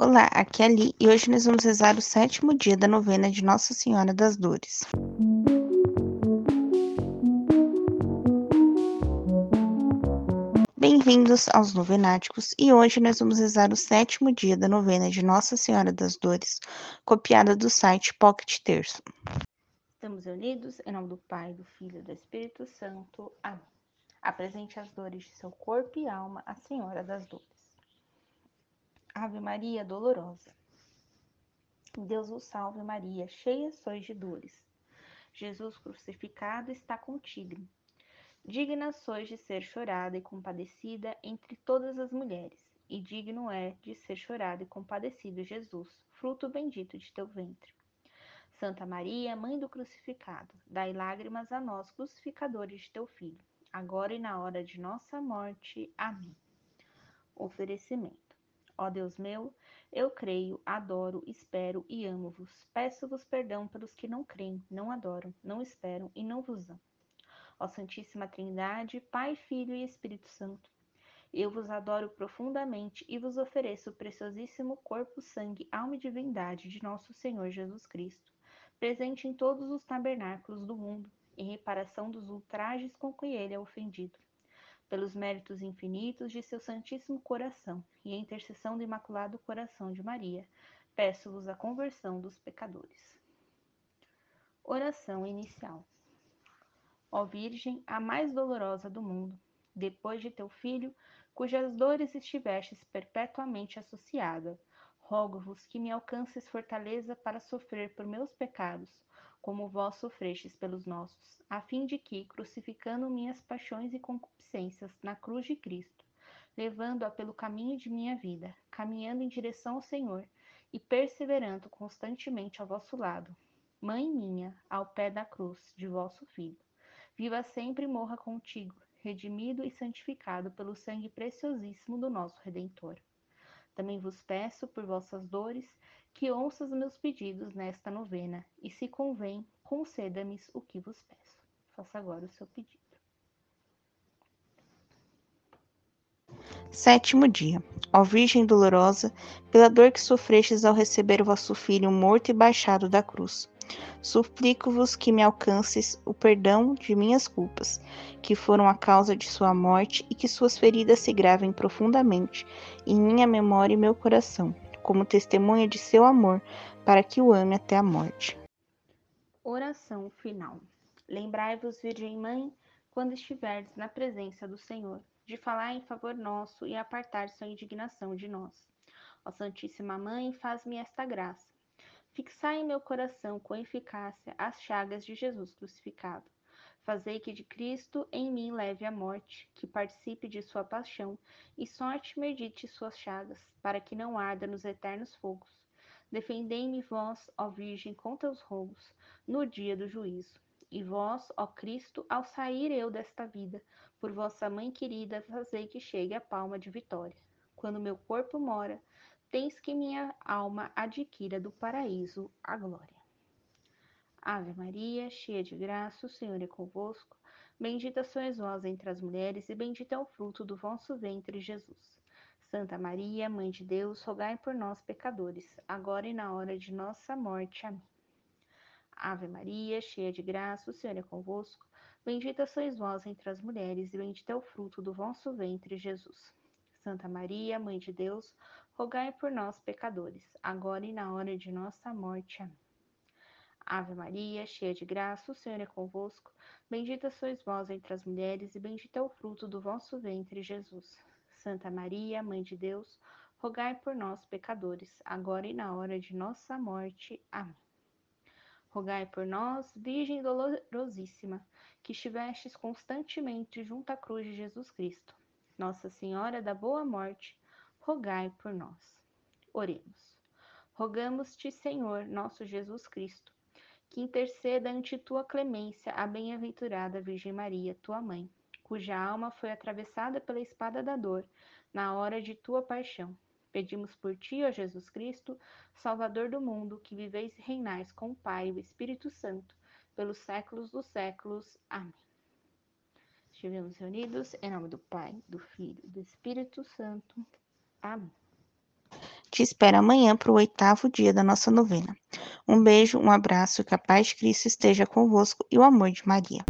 Olá, aqui é a Li e hoje nós vamos rezar o sétimo dia da novena de Nossa Senhora das Dores. Bem-vindos aos Novenáticos e hoje nós vamos rezar o sétimo dia da novena de Nossa Senhora das Dores, copiada do site Pocket Terço. Estamos unidos em nome do Pai, do Filho e do Espírito Santo. Amém. Apresente as dores de seu corpo e alma à Senhora das Dores. Ave Maria dolorosa. Deus o salve Maria, cheia sois de dores. Jesus crucificado está contigo. Digna sois de ser chorada e compadecida entre todas as mulheres, e digno é de ser chorado e compadecido Jesus, fruto bendito de teu ventre. Santa Maria, Mãe do crucificado, dai lágrimas a nós, crucificadores de teu Filho, agora e na hora de nossa morte. Amém. Oferecimento. Ó Deus meu, eu creio, adoro, espero e amo-vos. Peço-vos perdão pelos que não creem, não adoram, não esperam e não vos amam. Ó Santíssima Trindade, Pai, Filho e Espírito Santo, eu vos adoro profundamente e vos ofereço o preciosíssimo corpo, sangue, alma e divindade de nosso Senhor Jesus Cristo, presente em todos os tabernáculos do mundo, em reparação dos ultrajes com que ele é ofendido pelos méritos infinitos de seu Santíssimo Coração e a intercessão do Imaculado Coração de Maria, peço-vos a conversão dos pecadores. Oração inicial. Ó Virgem, a mais dolorosa do mundo, depois de teu filho, cujas dores estivestes perpetuamente associada, rogo-vos que me alcances fortaleza para sofrer por meus pecados como vós sofrestes pelos nossos, a fim de que, crucificando minhas paixões e concupiscências na cruz de Cristo, levando-a pelo caminho de minha vida, caminhando em direção ao Senhor e perseverando constantemente ao vosso lado, Mãe minha, ao pé da cruz de vosso Filho, viva sempre e morra contigo, redimido e santificado pelo sangue preciosíssimo do nosso Redentor. Também vos peço, por vossas dores, que ouças meus pedidos nesta novena, e se convém, conceda-me o que vos peço. Faça agora o seu pedido. Sétimo dia. Ó Virgem dolorosa, pela dor que sofrestes ao receber o vosso filho morto e baixado da cruz, suplico-vos que me alcances o perdão de minhas culpas, que foram a causa de sua morte, e que suas feridas se gravem profundamente em minha memória e meu coração como testemunha de seu amor, para que o ame até a morte. Oração final. Lembrai-vos, Virgem Mãe, quando estiverdes na presença do Senhor, de falar em favor nosso e apartar sua indignação de nós. Ó Santíssima Mãe, faz-me esta graça. Fixai em meu coração com eficácia as chagas de Jesus crucificado Fazei que de Cristo em mim leve a morte, que participe de sua paixão, e sorte medite suas chagas, para que não arda nos eternos fogos. Defendei-me vós, ó Virgem, contra os roubos, no dia do juízo. E vós, ó Cristo, ao sair eu desta vida, por vossa mãe querida, fazei que chegue a palma de vitória. Quando meu corpo mora, tens que minha alma adquira do paraíso a glória. Ave Maria, cheia de graça, o Senhor é convosco. Bendita sois vós entre as mulheres, e bendito é o fruto do vosso ventre, Jesus. Santa Maria, Mãe de Deus, rogai por nós, pecadores, agora e na hora de nossa morte. Amém. Ave Maria, cheia de graça, o Senhor é convosco. Bendita sois vós entre as mulheres, e bendito é o fruto do vosso ventre, Jesus. Santa Maria, Mãe de Deus, rogai por nós, pecadores, agora e na hora de nossa morte. Amém. Ave Maria, cheia de graça, o Senhor é convosco. Bendita sois vós entre as mulheres, e bendito é o fruto do vosso ventre, Jesus. Santa Maria, Mãe de Deus, rogai por nós, pecadores, agora e na hora de nossa morte. Amém. Rogai por nós, Virgem dolorosíssima, que estivestes constantemente junto à cruz de Jesus Cristo. Nossa Senhora da Boa Morte, rogai por nós. Oremos. Rogamos-te, Senhor, nosso Jesus Cristo que interceda ante tua clemência a bem-aventurada Virgem Maria, tua mãe, cuja alma foi atravessada pela espada da dor na hora de tua paixão. Pedimos por ti, ó Jesus Cristo, Salvador do mundo, que viveis e reinais com o Pai e o Espírito Santo, pelos séculos dos séculos. Amém. Estivemos reunidos em nome do Pai, do Filho e do Espírito Santo. Te espero amanhã para o oitavo dia da nossa novena. Um beijo, um abraço, que a paz de Cristo esteja convosco e o amor de Maria.